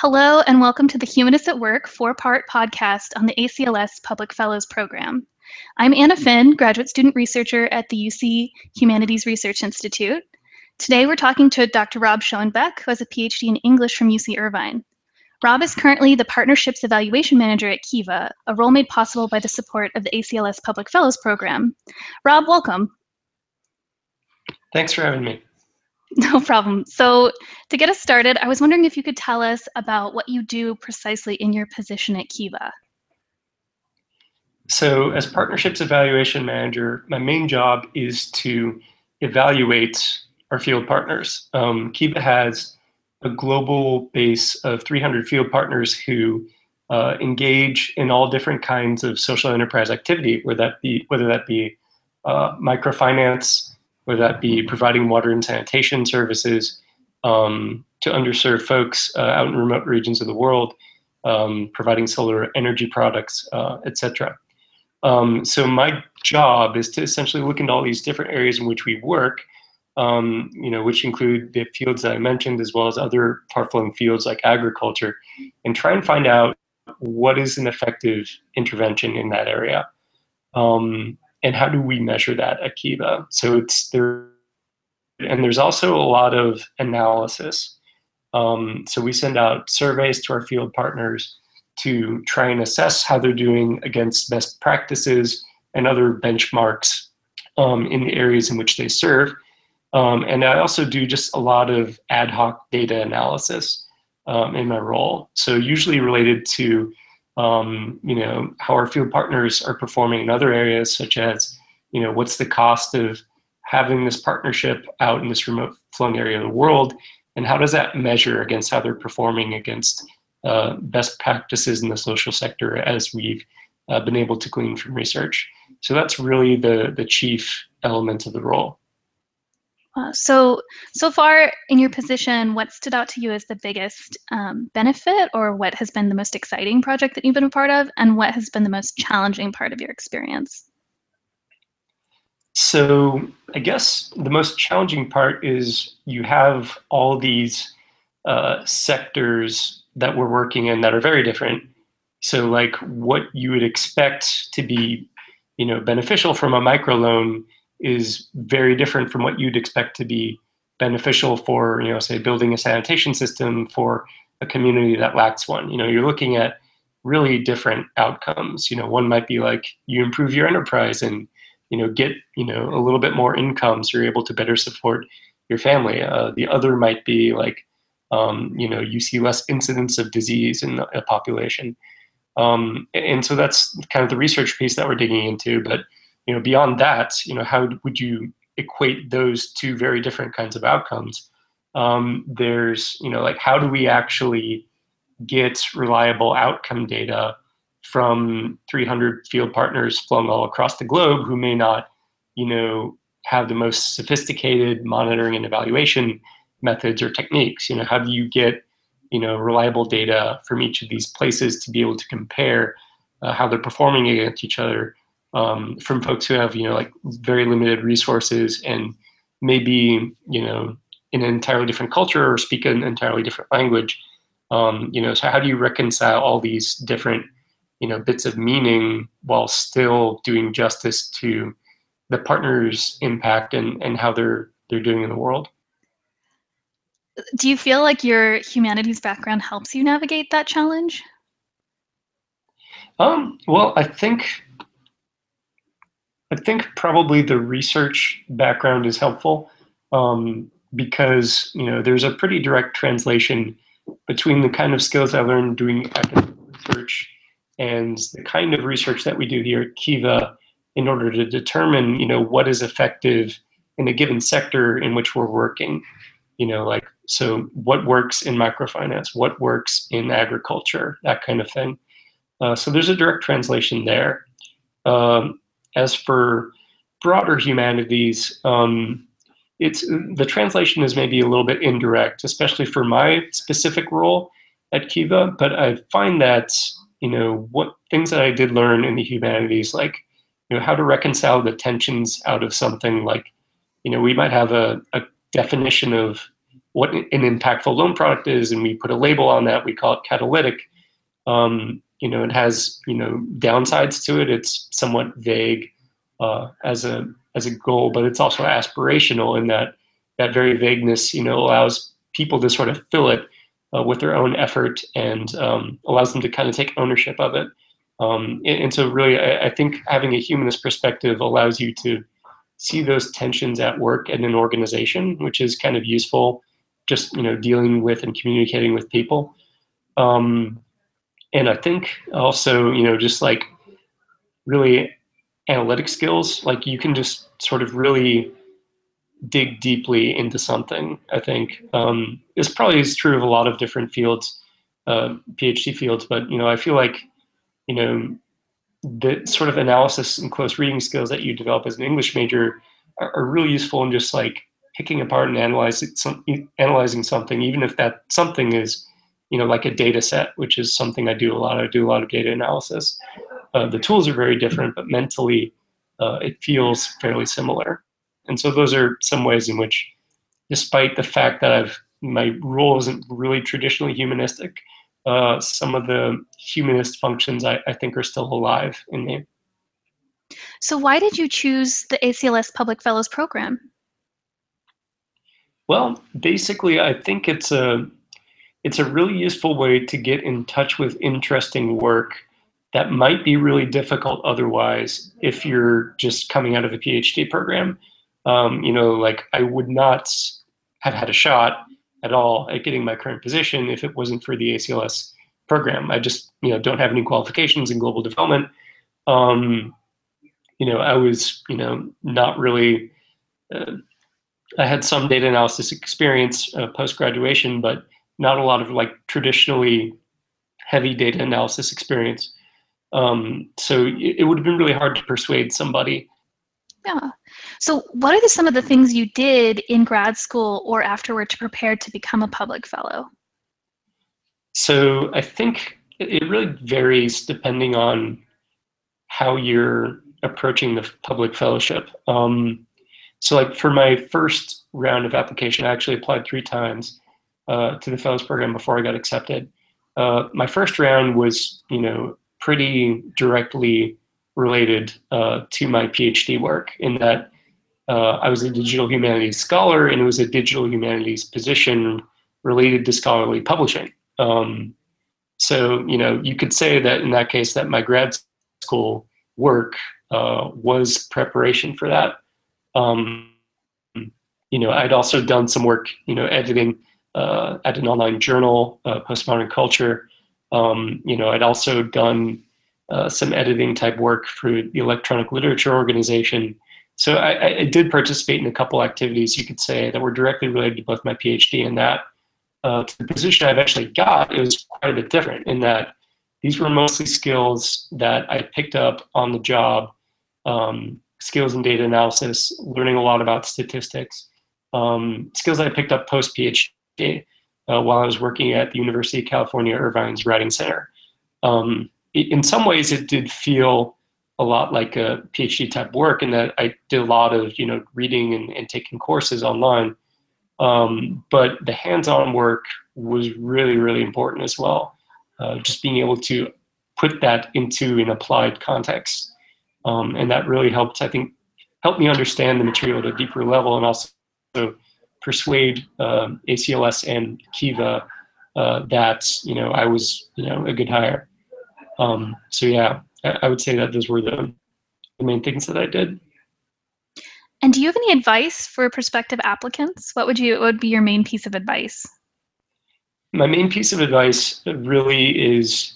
Hello, and welcome to the Humanists at Work four part podcast on the ACLS Public Fellows Program. I'm Anna Finn, graduate student researcher at the UC Humanities Research Institute. Today we're talking to Dr. Rob Schoenbeck, who has a PhD in English from UC Irvine. Rob is currently the Partnerships Evaluation Manager at Kiva, a role made possible by the support of the ACLS Public Fellows Program. Rob, welcome. Thanks for having me. No problem. So, to get us started, I was wondering if you could tell us about what you do precisely in your position at Kiva. So, as Partnerships Evaluation Manager, my main job is to evaluate our field partners. Um, Kiva has a global base of 300 field partners who uh, engage in all different kinds of social enterprise activity, whether that be whether that be uh, microfinance, whether that be providing water and sanitation services um, to underserved folks uh, out in remote regions of the world, um, providing solar energy products, uh, etc. Um, so my job is to essentially look into all these different areas in which we work, um, you know, which include the fields that I mentioned, as well as other far-flung fields like agriculture, and try and find out what is an effective intervention in that area. Um, and how do we measure that at Kiva? So it's there, and there's also a lot of analysis. Um, so we send out surveys to our field partners to try and assess how they're doing against best practices and other benchmarks um, in the areas in which they serve. Um, and I also do just a lot of ad hoc data analysis um, in my role. So usually related to um, you know, how our field partners are performing in other areas, such as, you know, what's the cost of having this partnership out in this remote flung area of the world, and how does that measure against how they're performing against uh, best practices in the social sector as we've uh, been able to glean from research. So that's really the, the chief element of the role. Uh, so, so far in your position, what stood out to you as the biggest um, benefit, or what has been the most exciting project that you've been a part of, and what has been the most challenging part of your experience? So, I guess the most challenging part is you have all these uh, sectors that we're working in that are very different. So, like what you would expect to be, you know, beneficial from a microloan is very different from what you'd expect to be beneficial for, you know, say building a sanitation system for a community that lacks one. You know, you're looking at really different outcomes. You know, one might be like you improve your enterprise and, you know, get, you know, a little bit more income so you're able to better support your family. Uh, the other might be like, um, you know, you see less incidence of disease in a population. Um, and so that's kind of the research piece that we're digging into. But you know, beyond that, you know, how would you equate those two very different kinds of outcomes? Um, there's, you know, like how do we actually get reliable outcome data from 300 field partners flung all across the globe who may not, you know, have the most sophisticated monitoring and evaluation methods or techniques. You know, how do you get, you know, reliable data from each of these places to be able to compare uh, how they're performing against each other um, from folks who have you know like very limited resources and maybe you know in an entirely different culture or speak an entirely different language um, you know so how do you reconcile all these different you know bits of meaning while still doing justice to the partner's impact and and how they're they're doing in the world? Do you feel like your humanities background helps you navigate that challenge? Um, well i think I think probably the research background is helpful um, because you know there's a pretty direct translation between the kind of skills I learned doing academic research and the kind of research that we do here at Kiva in order to determine you know what is effective in a given sector in which we're working. You know, like so what works in microfinance, what works in agriculture, that kind of thing. Uh, so there's a direct translation there. Um, as for broader humanities, um, it's the translation is maybe a little bit indirect, especially for my specific role at Kiva. But I find that you know what things that I did learn in the humanities, like you know how to reconcile the tensions out of something like you know we might have a, a definition of what an impactful loan product is, and we put a label on that. We call it catalytic. Um, you know, it has you know downsides to it. It's somewhat vague uh, as a as a goal, but it's also aspirational in that that very vagueness, you know, allows people to sort of fill it uh, with their own effort and um, allows them to kind of take ownership of it. Um, and, and, so, really, I, I, think having a humanist perspective allows you to see those tensions at work in an organization, which is kind of useful. Just you know, dealing with and communicating with people. Um, and I think also, you know, just like really analytic skills, like you can just sort of really dig deeply into something. I think um, this probably is true of a lot of different fields, uh, PhD fields. But you know, I feel like you know the sort of analysis and close reading skills that you develop as an English major are, are really useful in just like picking apart and analyzing some, analyzing something, even if that something is you know like a data set, which is something I do a lot. I do a lot of data analysis. Uh, the tools are very different, but mentally uh, it feels fairly similar. And so those are some ways in which, despite the fact that I've my role isn't really traditionally humanistic, uh, some of the humanist functions I, I think are still alive in me. So why did you choose the ACLS Public Fellows Program? Well, basically, I think it's a it's a really useful way to get in touch with interesting work that might be really difficult otherwise if you're just coming out of a PhD program um, you know, like I would not have had a shot at all at getting my current position if it wasn't for the ACLS program. I just, you know, don't have any qualifications in global development. Um, you know, I was, you know, not really. Uh, I had some data analysis experience uh, post graduation, but not a lot of like traditionally heavy data analysis experience. Um, so it, it would have been really hard to persuade somebody yeah. So, what are the, some of the things you did in grad school or afterward to prepare to become a public fellow? So, I think it really varies depending on how you're approaching the public fellowship. Um, so, like for my first round of application, I actually applied three times uh, to the fellows program before I got accepted. Uh, my first round was, you know, pretty directly related uh, to my PhD work in that uh, I was a digital humanities scholar and it was a digital humanities position related to scholarly publishing. Um, so, you know, you could say that in that case that my grad school work uh, was preparation for that. Um, you know, I'd also done some work, you know, editing uh, at an online journal, uh, Postmodern Culture. Um, you know, I'd also done uh, some editing type work for the Electronic Literature Organization. So I, I, did participate in a couple activities, you could say, that were directly related to both my PhD and that. Uh, to the position I've actually got, it was quite a bit different in that these were mostly skills that I picked up on the job, um, skills in data analysis, learning a lot about statistics, um, skills I picked up post PhD uh, while I was working at the University of California Irvine's Writing Center. Um, in some ways it did feel a lot like a PhD type work in that I did a lot of you know reading and, and taking courses online. Um, but the hands-on work was really really important as well. Uh, just being able to put that into an applied context, um, and that really helped. I think helped me understand the material at a deeper level, and also persuade um, ACLS and Kiva uh, that you know I was you know a good hire. Um, so yeah, I, I would say that those were the, the main things that I did. And do you have any advice for prospective applicants? What would you what would be your main piece of advice? My main piece of advice really is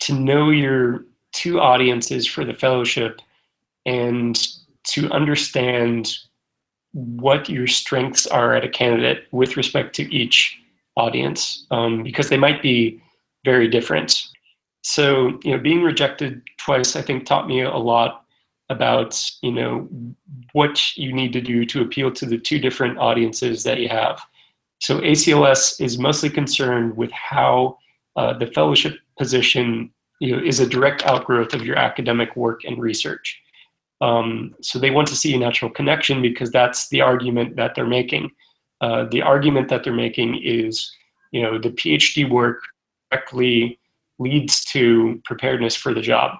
to know your two audiences for the fellowship and to understand what your strengths are at a candidate with respect to each audience um, because they might be very different. So you know being rejected twice i think taught me a lot about you know what you need to do to appeal to the two different audiences that you have. So acls is mostly concerned with how uh, the fellowship position you know is a direct outgrowth of your academic work and research um, so they want to see a natural connection because that's the argument that they're making uh, the argument that they're making is, you know, the PhD work directly leads to preparedness for the job.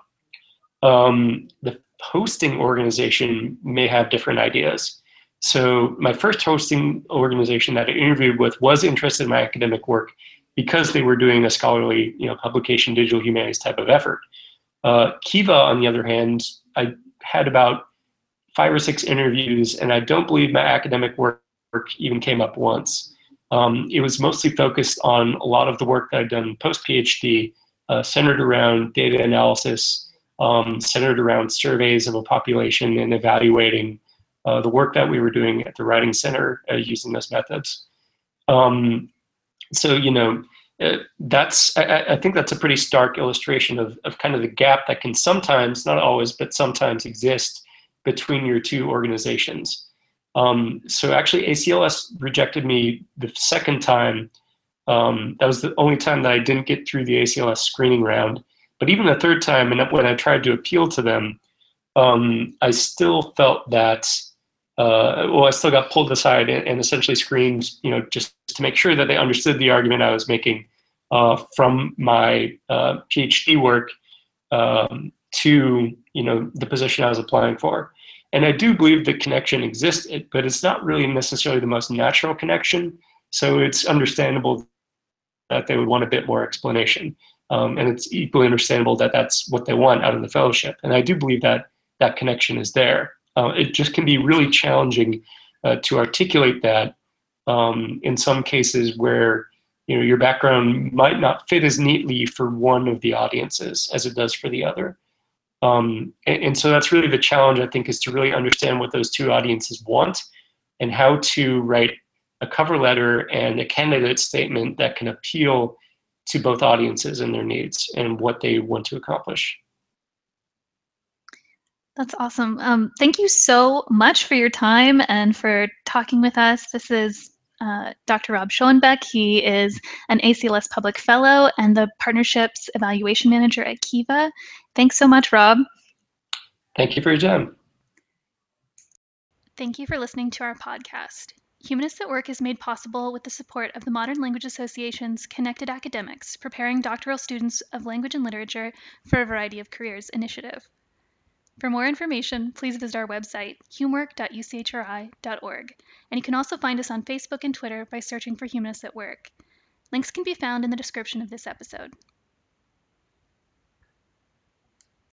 Um, the hosting organization may have different ideas. So my first hosting organization that I interviewed with was interested in my academic work because they were doing a scholarly, you know, publication digital humanities type of effort. Uh, Kiva, on the other hand, I had about five or six interviews, and I don't believe my academic work even came up once. Um, it was mostly focused on a lot of the work that I'd done post PhD, uh, centered around data analysis, um, centered around surveys of a population and evaluating uh, the work that we were doing at the Writing Center uh, using those methods. Um, so, you know, uh, that's I, I, think that's a pretty stark illustration of, of kind of the gap that can sometimes, not always, but sometimes exist between your two organizations. Um, so actually, ACLS rejected me the second time. Um, that was the only time that I didn't get through the ACLS screening round. But even the third time, and when I tried to appeal to them, um, I still felt that. Uh, well, I still got pulled aside and, and, essentially screened, you know, just to make sure that they understood the argument I was making uh, from my uh, PhD work um, to, you know, the position I was applying for. And I do believe the connection existed, but it's not really necessarily the most natural connection. So it's understandable that they would want a bit more explanation. Um, and it's equally understandable that that's what they want out of the fellowship. And I do believe that that connection is there. Uh, it just can be really challenging uh, to articulate that um, in some cases where you know your background might not fit as neatly for one of the audiences as it does for the other. Um, and, and, so that's really the challenge, I think, is to really understand what those two audiences want and how to write a cover letter and a candidate statement that can appeal to both audiences and their needs and what they want to accomplish. That's awesome. Um, thank you so much for your time and for talking with us. This is uh, Dr. Rob Schoenbeck. He is an ACLS Public Fellow and the Partnerships Evaluation Manager at Kiva. Thanks so much, Rob. Thank you for your time. Thank you for listening to our podcast. Humanists at Work is made possible with the support of the Modern Language Association's Connected Academics, preparing doctoral students of language and literature for a variety of careers initiative. For more information, please visit our website, humwork.uchri.org, and you can also find us on Facebook and Twitter by searching for Humanists at Work. Links can be found in the description of this episode.